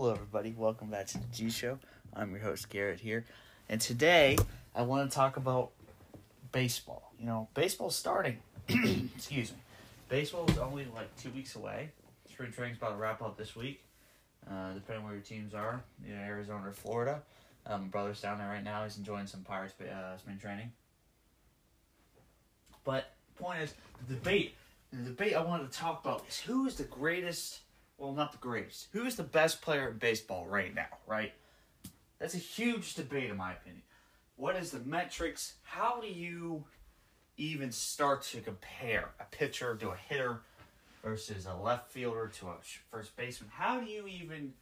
Hello, everybody. Welcome back to the G Show. I'm your host, Garrett, here. And today, I want to talk about baseball. You know, baseball's starting. Excuse me. Baseball is only like two weeks away. Spring training's about to wrap up this week, uh, depending where your teams are, you know, Arizona or Florida. Um, my brother's down there right now. He's enjoying some Pirates uh, spring training. But point is, the debate. The debate I wanted to talk about is who is the greatest well, not the greatest. Who is the best player in baseball right now, right? That's a huge debate, in my opinion. What is the metrics? How do you even start to compare a pitcher to a hitter versus a left fielder to a first baseman? How do you even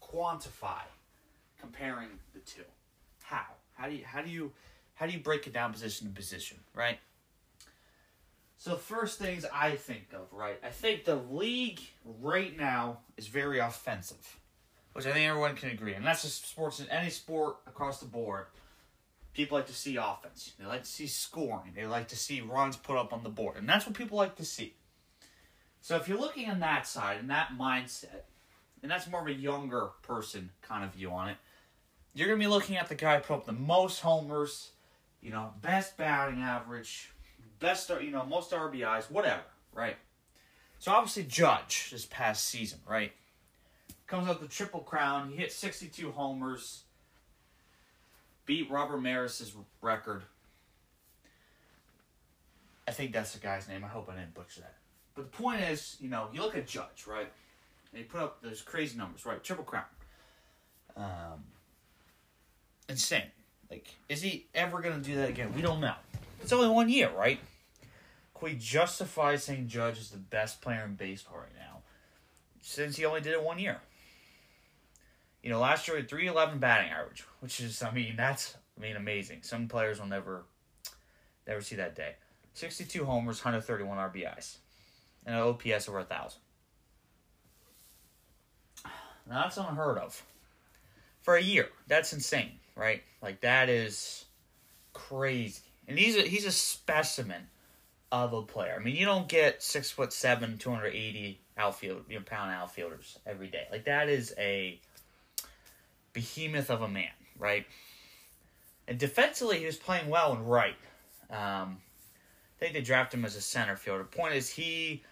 quantify comparing the two? How? How do you how do you how do you break it down position to position, right? So first things I think of, right? I think the league right now is very offensive, which I think everyone can agree, and that's just sports in any sport across the board. People like to see offense. They like to see scoring. They like to see runs put up on the board, and that's what people like to see. So if you're looking on that side and that mindset, and that's more of a younger person kind of view on it, you're gonna be looking at the guy who put up the most homers, you know, best batting average, best, you know, most RBIs, whatever, right? So obviously Judge this past season, right? Comes up the triple crown. He hit 62 homers, beat Robert Maris's record. I think that's the guy's name. I hope I didn't butcher that. But the point is, you know, you look at Judge, right? And he put up those crazy numbers, right? Triple crown. Um, insane. Like, is he ever going to do that again? We don't know. It's only one year, right? We justify saying Judge is the best player in baseball right now since he only did it one year. You know, last year he had 311 batting average, which is, I mean, that's, I mean, amazing. Some players will never, never see that day. 62 homers, 131 RBIs, and an OPS over a 1,000. Now, that's unheard of. For a year, that's insane, right? Like, that is crazy. And he's a, he's a specimen of a player. I mean, you don't get six foot seven, two hundred eighty outfield, you know, pound outfielders every day. Like that is a behemoth of a man, right? And defensively, he was playing well and right. Um, I think they drafted him as a center fielder. Point is, he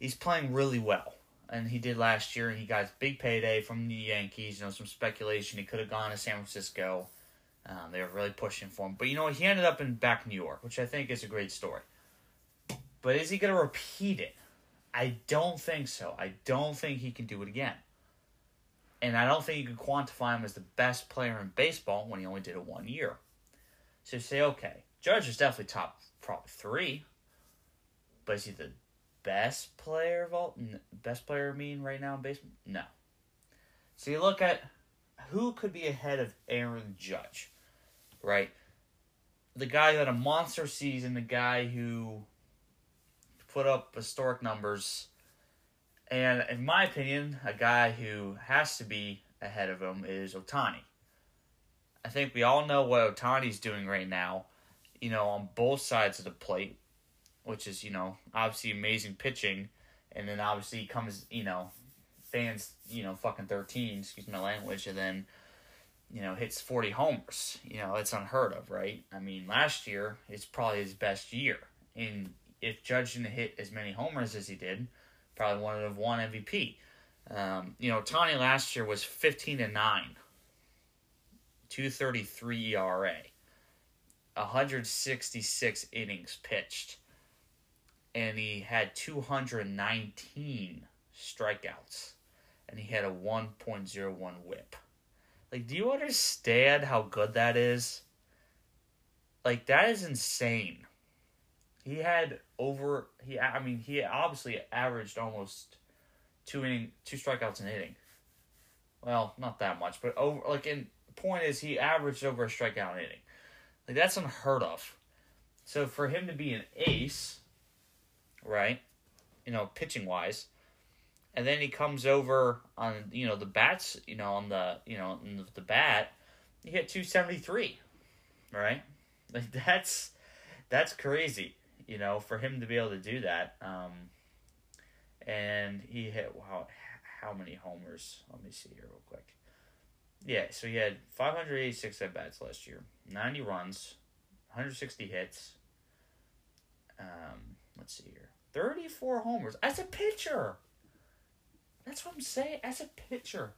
he's playing really well, and he did last year. And he got his big payday from the Yankees. You know, some speculation he could have gone to San Francisco. Um, they were really pushing for him, but you know, he ended up in back New York, which I think is a great story. But is he going to repeat it? I don't think so. I don't think he can do it again. And I don't think you can quantify him as the best player in baseball when he only did it one year. So you say, okay, Judge is definitely top probably three. But is he the best player of all best player mean right now in baseball? No. So you look at who could be ahead of Aaron Judge, right? The guy had a monster season, the guy who put up historic numbers. And in my opinion, a guy who has to be ahead of him is Ohtani. I think we all know what Ohtani's doing right now, you know, on both sides of the plate, which is, you know, obviously amazing pitching. And then obviously comes, you know, fans, you know, fucking 13, excuse my language, and then, you know, hits 40 homers. You know, it's unheard of, right? I mean, last year, it's probably his best year. And if Judge didn't hit as many homers as he did, probably would have won MVP. Um, you know, Tony last year was 15 and 9, 233 ERA, 166 innings pitched, and he had 219 strikeouts, and he had a 1.01 whip. Like, do you understand how good that is? Like, that is insane. He had over he I mean he obviously averaged almost two inning two strikeouts an inning. Well, not that much, but over like in point is he averaged over a strikeout an inning. Like that's unheard of. So for him to be an ace, right? You know, pitching wise, and then he comes over on you know the bats, you know on the you know the, the bat, he hit two seventy three, right? Like that's that's crazy you know, for him to be able to do that. Um, and he hit wow, how many homers. Let me see here real quick. Yeah, so he had 586 at bats last year, 90 runs, 160 hits. Um, let's see here, 34 homers as a pitcher. That's what I'm saying. As a pitcher,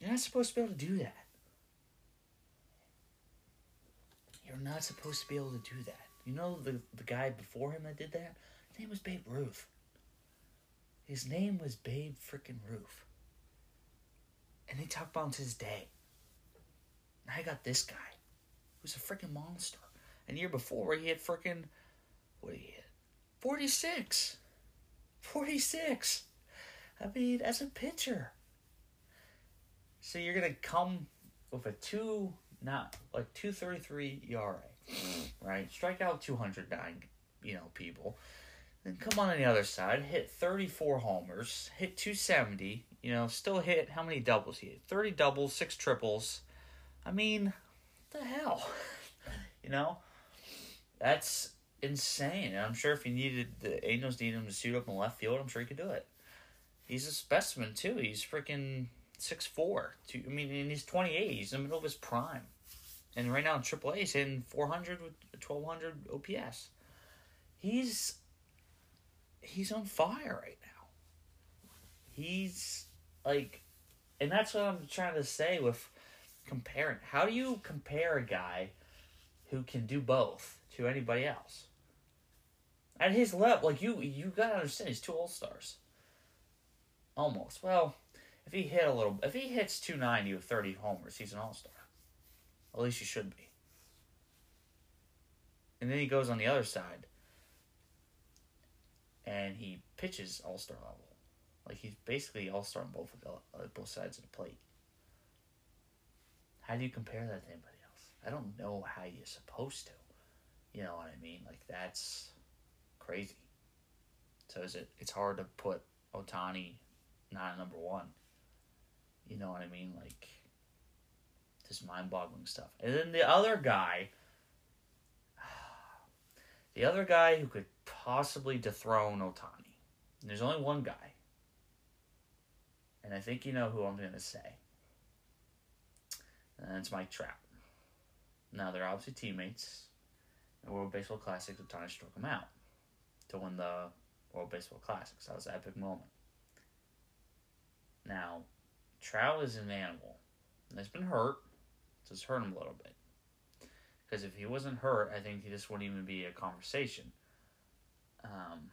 you're not supposed to be able to do that. You're not supposed to be able to do that. You know the the guy before him that did that? His name was Babe Ruth. His name was Babe freaking Ruth. And they talk about his day. Now I got this guy, who's a freaking monster. And year before he had freaking what did he hit? Forty six. Forty six. I mean, as a pitcher. So you're gonna come with a two not like two thirty three ERA, Mm, right? Strike out two hundred nine, you know, people. Then come on, on the other side, hit thirty four homers, hit two seventy. You know, still hit how many doubles he hit? Thirty doubles, six triples. I mean, the hell? you know, that's insane. And I'm sure if he needed the Angels needed him to suit up in left field, I'm sure he could do it. He's a specimen too. He's freaking six four. I mean, and he's twenty eight. He's in the middle of his prime. And right now in AAA, he's hitting 400 with 1200 OPS. He's he's on fire right now. He's like, and that's what I'm trying to say with comparing. How do you compare a guy who can do both to anybody else? At his level, like you, you gotta understand, he's two All Stars. Almost. Well, if he hit a little, if he hits 290 with 30 homers, he's an All Star. At least you should be. And then he goes on the other side and he pitches all star level. Like he's basically all star on both of the, uh, both sides of the plate. How do you compare that to anybody else? I don't know how you're supposed to. You know what I mean? Like that's crazy. So is it? It's hard to put Ohtani not number one. You know what I mean? Like just mind boggling stuff. And then the other guy, the other guy who could possibly dethrone Ohtani. There's only one guy. And I think you know who I'm going to say. And Mike Trout. Now, they're obviously teammates. In World Baseball Classic, Ohtani struck him out to win the World Baseball Classics. That was an epic moment. Now, Trout is an animal. He's been hurt. It's hurt him a little bit. Because if he wasn't hurt, I think this wouldn't even be a conversation. Um,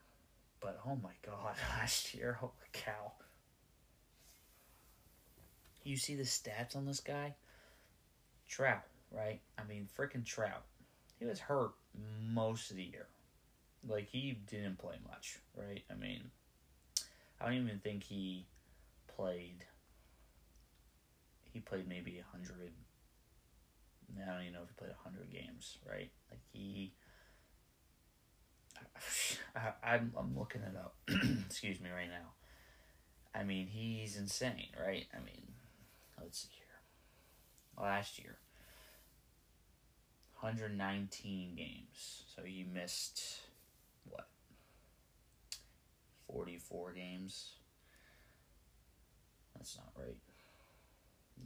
but oh my god, last year, holy cow. You see the stats on this guy? Trout, right? I mean, freaking Trout. He was hurt most of the year. Like, he didn't play much, right? I mean, I don't even think he played. He played maybe 100 I don't even know if he played 100 games, right? Like he. I, I'm, I'm looking it up. Excuse me, right now. I mean, he's insane, right? I mean, let's see here. Last year, 119 games. So he missed, what? 44 games? That's not right.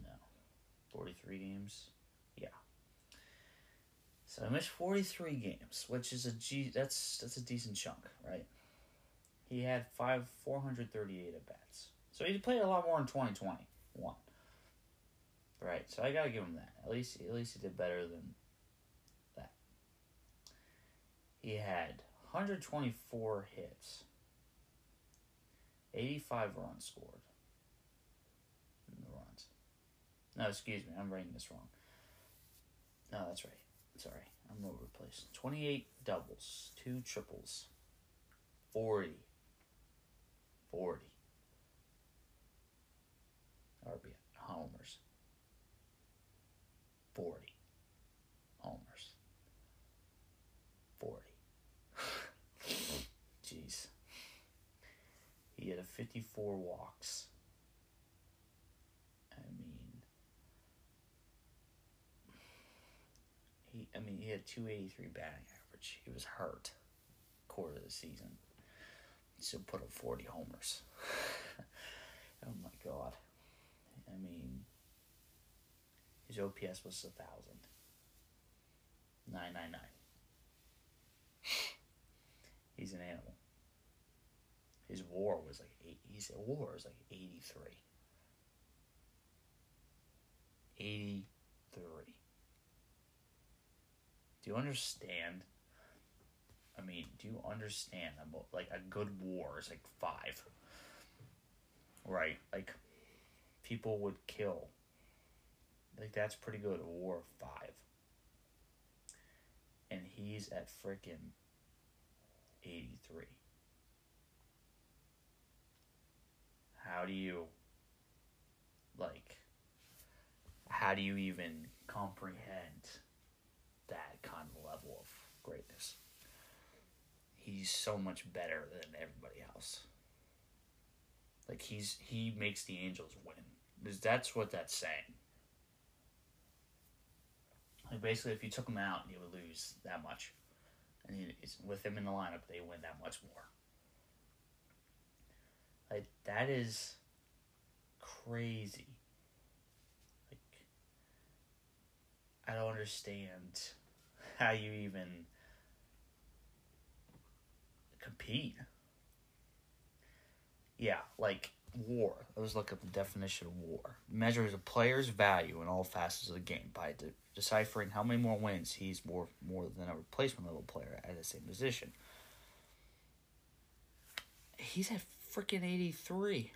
No. 43 games? So I missed 43 games, which is a G that's that's a decent chunk, right? He had five 438 at bats. So he played a lot more in 2021. Right. So I got to give him that. At least at least he did better than that. He had 124 hits. 85 runs scored. Runs. No, excuse me. I'm writing this wrong. No, that's right. Sorry, I'm over the place. 28 doubles, 2 triples, 40. 40. RBI, homers. 40. Homers. 40. Jeez. He had a 54 walks. 283 batting average. He was hurt quarter of the season. He still put up 40 homers. oh my god. I mean, his OPS was 1,000. 999. He's an animal. His war was like eight, his war was like 83. 83. Do you understand? I mean, do you understand about like a good WAR is like five? Right, like people would kill. Like that's pretty good. A WAR of five, and he's at freaking eighty three. How do you like? How do you even comprehend that kind of level of greatness? He's so much better than everybody else. Like he's he makes the Angels win. Because that's what that's saying. Like basically, if you took him out, you would lose that much, and with him in the lineup, they win that much more. Like that is crazy. Like I don't understand how you even compete. Yeah, like war. Let's look up the definition of war. Measures a player's value in all facets of the game by de- deciphering how many more wins he's more more than a replacement level player at the same position. He's at freaking eighty three.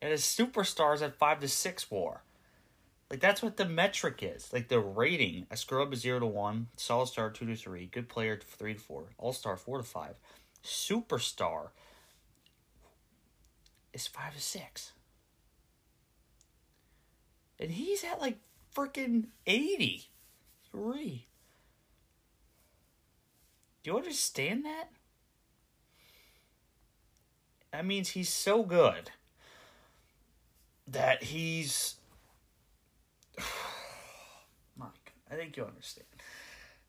And his superstars at five to six war. Like that's what the metric is. Like the rating. A scrub is zero to one, solid star two to three, good player three to four, all star four to five, superstar is five to six. And he's at like freaking 83. Do you understand that? That means he's so good that he's. Mike, I think you understand.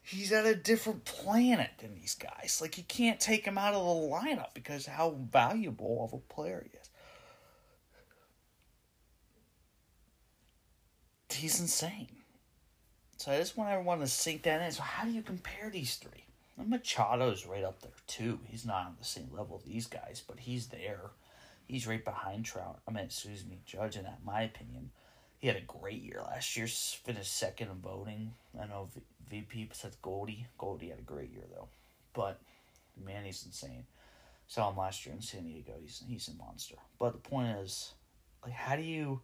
He's at a different planet than these guys. Like, you can't take him out of the lineup because how valuable of a player he is. he's insane. So I just want everyone to sink that in. So how do you compare these three? And Machado's right up there too. He's not on the same level as these guys, but he's there. He's right behind Trout. I mean, excuse me, Judge. In that, my opinion, he had a great year last year. Finished second in voting. I know VP said Goldie. Goldie had a great year though, but man, he's insane. Saw him last year in San Diego. He's he's a monster. But the point is, like, how do you?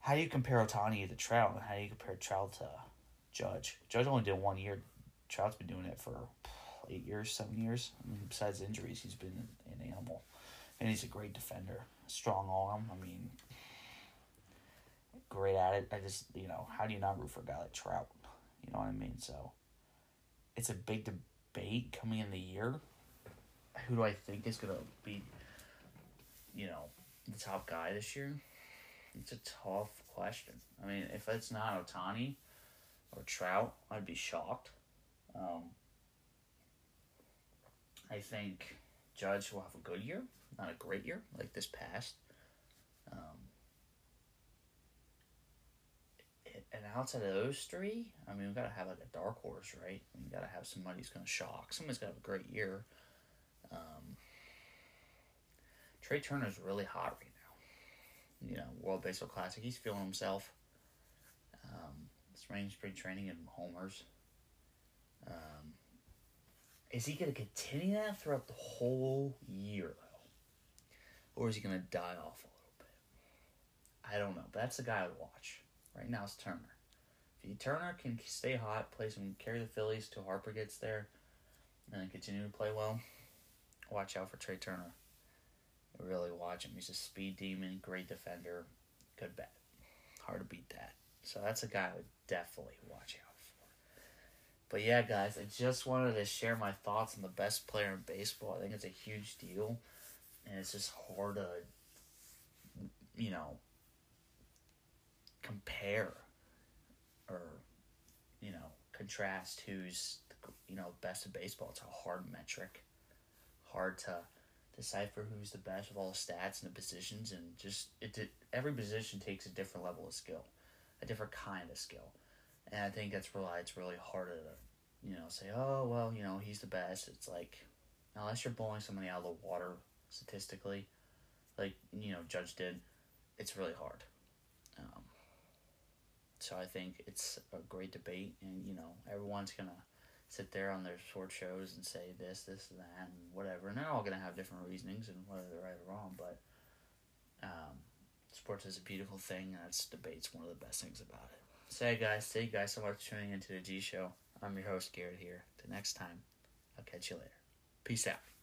how do you compare Ohtani to Trout? And how do you compare Trout to Judge? Judge only did one year. Trout's been doing it for eight years, seven years. I mean, besides injuries, he's been an animal, and he's a great defender, strong arm. I mean, great at it. I just you know, how do you not root for a guy like Trout? You know what I mean? So, it's a big debate coming in the year. Who do I think is gonna be, you know, the top guy this year? It's a tough question. I mean, if it's not Ohtani or Trout, I'd be shocked. Um, I think Judge will have a good year, not a great year like this past. Um, and outside of those three, I mean, we gotta have like a dark horse, right? We gotta have somebody who's gonna shock. Somebody's gonna have a great year. Um, Trea Turner's really hot right now. you know, World Baseball Classic. He's feeling himself. Um, spring spring training and homers. Um, is he going to continue that throughout the whole year, though? Or is he going to die off a little bit? I don't know. But that's the guy I would watch. Right now it's Turner. If Turner can stay hot, play some, carry the Phillies till Harper gets there, and continue to play well, watch out for Trea Turner really watch him. He's a speed demon, great defender, good bat. Hard to beat that. So that's a guy I would definitely watch out for. But yeah, guys, I just wanted to share my thoughts on the best player in baseball. I think it's a huge deal, and it's just hard to, you know, compare or, you know, contrast who's, you know, best in baseball. It's a hard metric, hard to decipher who's the best with all the stats and the positions and just it did, every position takes a different level of skill, a different kind of skill, and I think that's why it's really harder to, you know, say oh well you know he's the best. It's like unless you're blowing somebody out of the water statistically, like you know Judge did, it's really hard. Um, so I think it's a great debate, and you know everyone's gonna sit there on their short shows and say this, this, and that, and whatever, and they're all gonna have different reasonings and whether they're right or wrong. But um, sports is a beautiful thing, and that's debate's one of the best things about it. So hey guys, thank you guys so much for tuning into the G Show. I'm your host Garrett here. Till next time, I'll catch you later. Peace out.